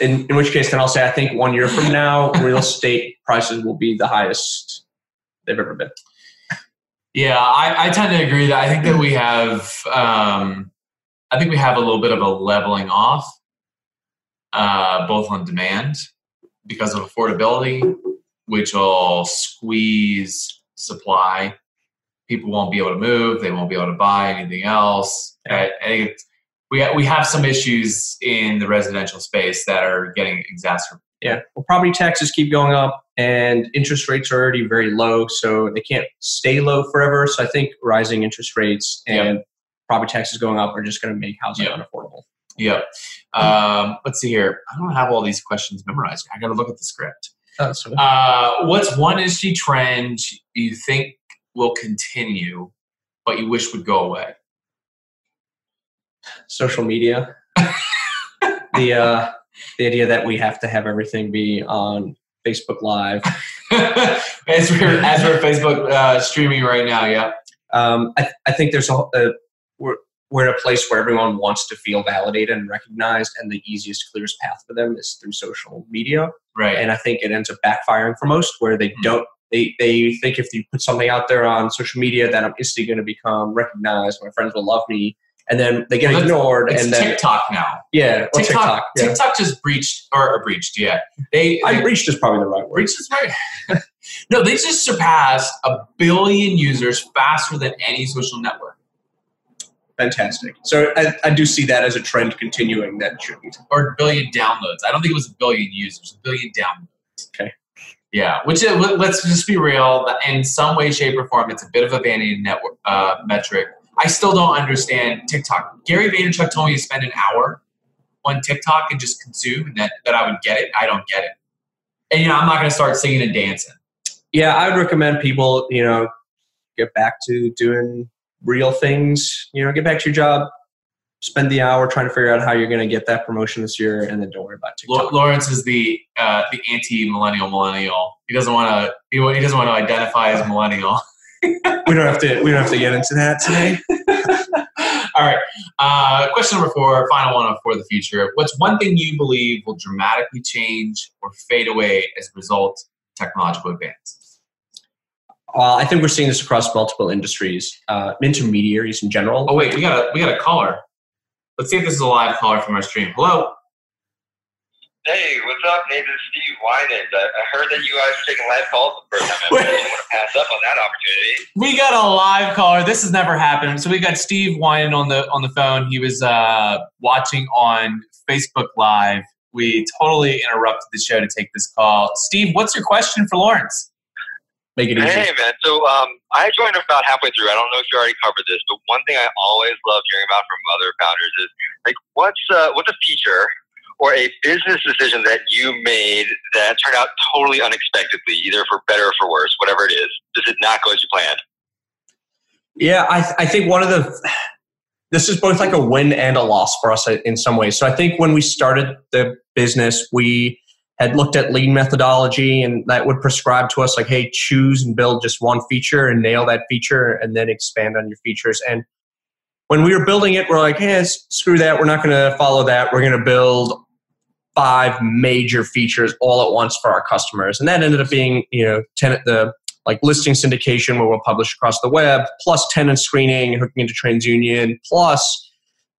in, in which case, then I'll say I think one year from now, real estate prices will be the highest they've ever been. Yeah, I, I tend to agree that I think that we have, um, I think we have a little bit of a leveling off, uh, both on demand because of affordability, which will squeeze supply. People won't be able to move. They won't be able to buy anything else. I, I think it's, we we have some issues in the residential space that are getting exacerbated. Yeah, well, property taxes keep going up, and interest rates are already very low, so they can't stay low forever. So I think rising interest rates and yep. property taxes going up are just going to make housing yep. unaffordable. Yep. Um, let's see here. I don't have all these questions memorized. I got to look at the script. Oh, uh, what's one industry trend you think will continue, but you wish would go away? Social media. the uh, the idea that we have to have everything be on Facebook Live. as we're as we're Facebook uh, streaming right now, yeah. Um, I, I think there's a, a we're we're in a place where everyone wants to feel validated and recognized, and the easiest, clearest path for them is through social media. Right. And I think it ends up backfiring for most, where they mm-hmm. don't. They, they think if you put something out there on social media that I'm instantly going to become recognized, my friends will love me, and then they get well, ignored. It's and then TikTok now. Yeah, TikTok. TikTok, yeah. TikTok just breached or, or, breached. Yeah, they. I breached is probably the right word. Breached is right. no, they just surpassed a billion users faster than any social network. Fantastic. So I, I do see that as a trend continuing. That shouldn't. Or a billion downloads. I don't think it was a billion users. A billion downloads. Okay. Yeah, which is, let's just be real. In some way, shape, or form, it's a bit of a vanity network uh, metric I still don't understand TikTok. Gary Vaynerchuk told me to spend an hour on TikTok and just consume, and that, that I would get it. I don't get it. And, you know, I'm not going to start singing and dancing. Yeah, I would recommend people, you know, get back to doing real things. You know, get back to your job, spend the hour trying to figure out how you're going to get that promotion this year, and then don't worry about TikTok. Laurence is the uh, the anti millennial millennial. He doesn't want to. He, he doesn't want to identify as millennial. we don't have to. We don't have to get into that today. All right. Uh, question number four, final one for the future. What's one thing you believe will dramatically change or fade away as a result of technological advances? Well, I think we're seeing this across multiple industries, uh, intermediaries in general. Oh wait, we got a we got a caller. Let's see if this is a live caller from our stream. Hello. Hey, what's up, Nathan? Steve Winans. I, I heard that you guys were taking live calls the first time. I didn't want to pass up on that opportunity. We got a live caller. This has never happened. So we got Steve Winan on the on the phone. He was uh, watching on Facebook Live. We totally interrupted the show to take this call. Steve, what's your question for Lawrence? Make it easy. Hey, man. So um, I joined about halfway through. I don't know if you already covered this, but one thing I always love hearing about from other founders is like, what's uh, what's a feature or a business decision that you made that turned out totally unexpectedly, either for better or for worse, whatever it is? Does it not go as you planned? Yeah, I, I think one of the this is both like a win and a loss for us in some ways. So I think when we started the business, we had looked at lean methodology and that would prescribe to us like, hey, choose and build just one feature and nail that feature and then expand on your features. And when we were building it, we're like, eh, hey, screw that. We're not going to follow that. We're going to build five major features all at once for our customers. And that ended up being, you know, tenant the like listing syndication where we'll publish across the web, plus tenant screening, hooking into TransUnion, plus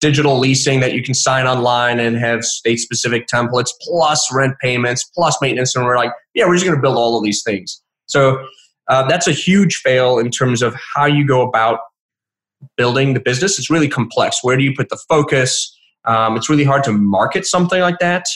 digital leasing that you can sign online and have state specific templates, plus rent payments, plus maintenance. And we're like, yeah, we're just going to build all of these things. So uh, that's a huge fail in terms of how you go about building the business. It's really complex. Where do you put the focus? Um, it's really hard to market something like that.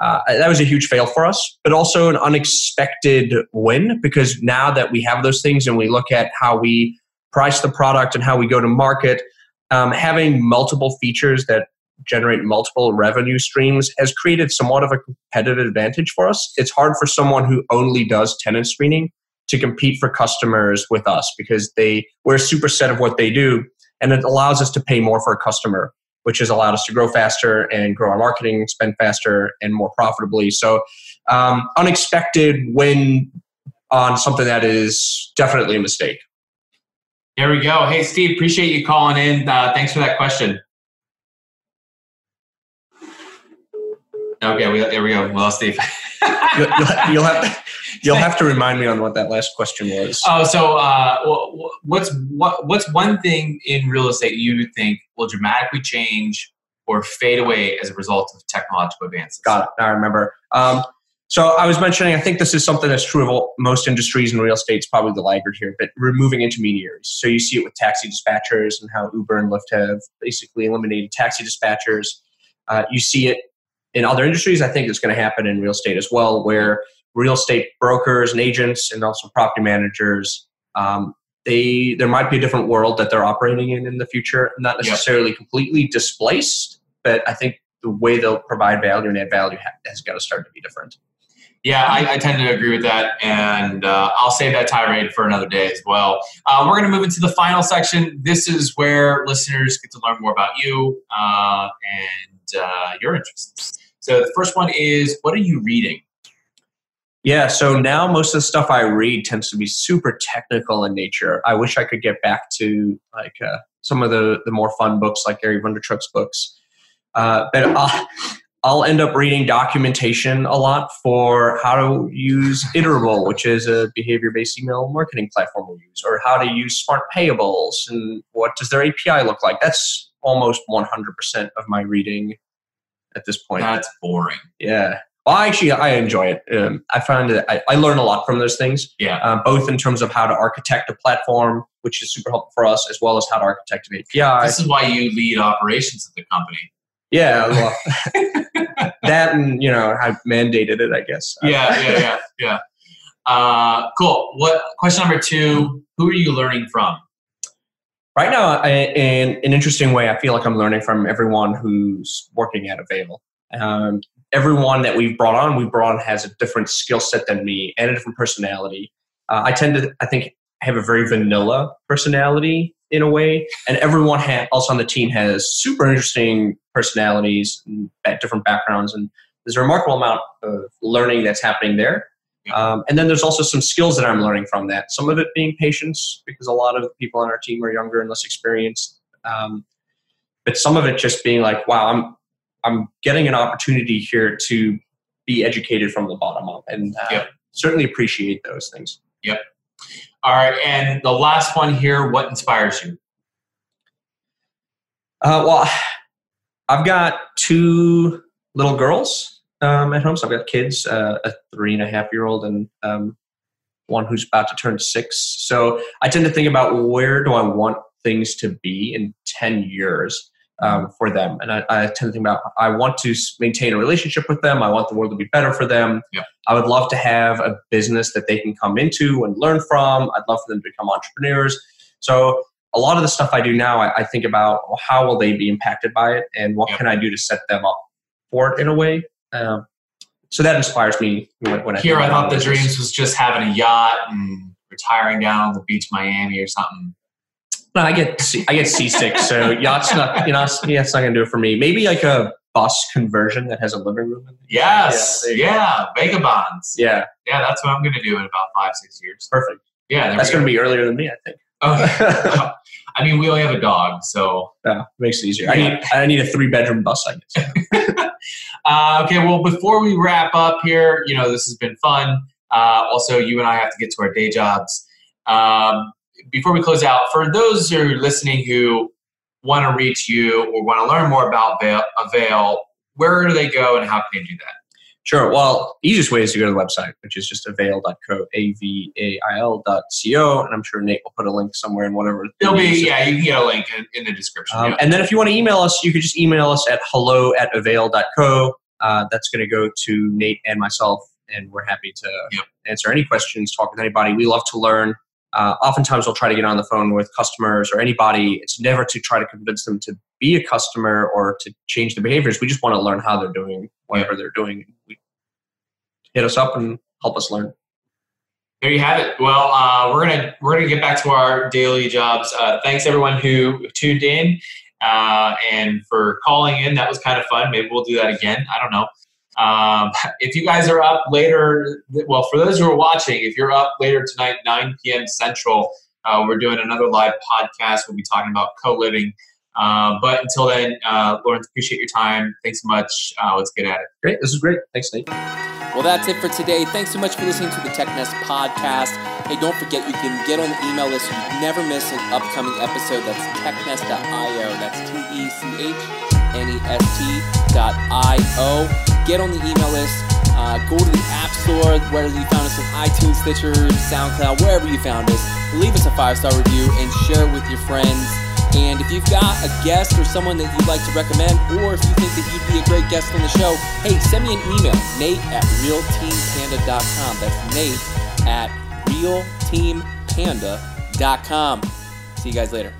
Uh, that was a huge fail for us, but also an unexpected win because now that we have those things and we look at how we price the product and how we go to market, um, having multiple features that generate multiple revenue streams has created somewhat of a competitive advantage for us. It's hard for someone who only does tenant screening to compete for customers with us because they we're a superset of what they do and it allows us to pay more for a customer which has allowed us to grow faster and grow our marketing spend faster and more profitably. So, um, unexpected win on something that is definitely a mistake. There we go. Hey, Steve, appreciate you calling in. Uh, thanks for that question. Okay, we, there we go. Well, Steve. you'll, you'll, have to, you'll have to remind me on what that last question was. Oh, so uh, what's what what's one thing in real estate you think will dramatically change or fade away as a result of technological advances? Got it. I remember. Um, so I was mentioning, I think this is something that's true of all, most industries, and real estate is probably the laggard here. But removing intermediaries. So you see it with taxi dispatchers and how Uber and Lyft have basically eliminated taxi dispatchers. Uh, you see it in other industries, I think it's going to happen in real estate as well, where real estate brokers and agents and also property managers, um, they there might be a different world that they're operating in in the future, not necessarily completely displaced, but I think the way they'll provide value and add value has got to start to be different. Yeah, I, I, tend to agree with that, and uh, I'll save that tirade for another day as well. Uh, we're going to move into the final section. This is where listeners get to learn more about you uh, and uh, your interests. So the first one is, what are you reading? Yeah, so now most of the stuff I read tends to be super technical in nature. I wish I could get back to like uh, some of the the more fun books, like Gary Vaynerchuk's books. Uh, but I'll, I'll end up reading documentation a lot for how to use Iterable, which is a behavior-based email marketing platform we use, or how to use Smart Payables and what does their API look like. That's almost 100% of my reading at this point. That's boring. Yeah. Well, actually, I enjoy it. Um, I find that I, I, learn a lot from those things. Yeah. Uh, both in terms of how to architect a platform, which is super helpful for us, as well as how to architect an API. This is why you lead operations at the company. Yeah. Well, that and you know I mandated it, I guess. Yeah, yeah, yeah, yeah. Uh, cool. What question number two? Who are you learning from? Right now, I, in an interesting way, I feel like I'm learning from everyone who's working at Avail. Um, everyone that we've brought on, we've brought on has a different skill set than me and a different personality. Uh, I tend to, I think, have a very vanilla personality in a way, and everyone ha- else on the team has super interesting personalities and different backgrounds, and there's a remarkable amount of learning that's happening there. Um, and then there's also some skills that I'm learning from that. Some of it being patience, because a lot of the people on our team are younger and less experienced. Um, but some of it just being like, wow, I'm I'm getting an opportunity here to be educated from the bottom up, and uh, yep. certainly appreciate those things. Yep. All right, and the last one here: what inspires you? Uh, well, I've got two little girls um, at home. So I've got kids, uh, a three and a half year old and um, one who's about to turn six. So I tend to think about where do I want things to be in 10 years um, for them. And I, I, tend to think about I want to maintain a relationship with them. I want the world to be better for them. Yeah. I would love to have a business that they can come into and learn from. I'd love for them to become entrepreneurs. So a lot of the stuff I do now, I, I think about well, how will they be impacted by it and what yeah. can I do to set them up for it in a way. Um, so that inspires me when, when I here. I thought the dreams was just having a yacht and retiring down on the beach, Miami, or something. No, I get I get seasick, so yacht's not you know yeah, it's not gonna do it for me. Maybe like a bus conversion that has a living room. In it. Yes, yeah, yeah. vagabonds. Yeah, yeah, that's what I'm gonna do in about five six years. Perfect. Yeah, that's gonna be earlier than me, I think. Oh, I mean, we only have a dog, so yeah, makes it easier. I need I need a three bedroom bus, I guess. uh, okay, well, before we wrap up here, you know, this has been fun. Uh, also, you and I have to get to our day jobs. Um, before we close out, for those who are listening who want to reach you or want to learn more about Avail, where do they go and how can they do that? Sure. Well, easiest way is to go to the website, which is just avail.co, A-V-A-I-L dot C-O. And I'm sure Nate will put a link somewhere in whatever. There'll be, yeah, you can get a link in, in the description. Um, yeah. And then if you want to email us, you could just email us at hello at avail.co. Uh, that's going to go to Nate and myself, and we're happy to yep. answer any questions, talk with anybody. We love to learn. Uh, oftentimes, we'll try to get on the phone with customers or anybody. It's never to try to convince them to be a customer or to change their behaviors. We just want to learn how they're doing whatever they're doing. We hit us up and help us learn. There you have it. Well, uh, we're gonna we're gonna get back to our daily jobs. Uh, thanks everyone who tuned in uh, and for calling in. That was kind of fun. Maybe we'll do that again. I don't know. Um, if you guys are up later, well, for those who are watching, if you're up later tonight, 9 p.m. Central, Uh, we're doing another live podcast. We'll be talking about co living. Uh, but until then, uh, Laurence, appreciate your time. Thanks so much. Uh, let's get at it. Great. This is great. Thanks, Nate. Well, that's it for today. Thanks so much for listening to the Tech TechNest podcast. Hey, don't forget you can get on the email list so you never miss an upcoming episode. That's technest.io. That's T E C H N E S T dot I O. Get on the email list. Uh, go to the App Store, whether you found us on iTunes, Stitcher, SoundCloud, wherever you found us. Leave us a five star review and share it with your friends. And if you've got a guest or someone that you'd like to recommend, or if you think that you'd be a great guest on the show, hey, send me an email, nate at realteampanda.com. That's nate at realteampanda.com. See you guys later.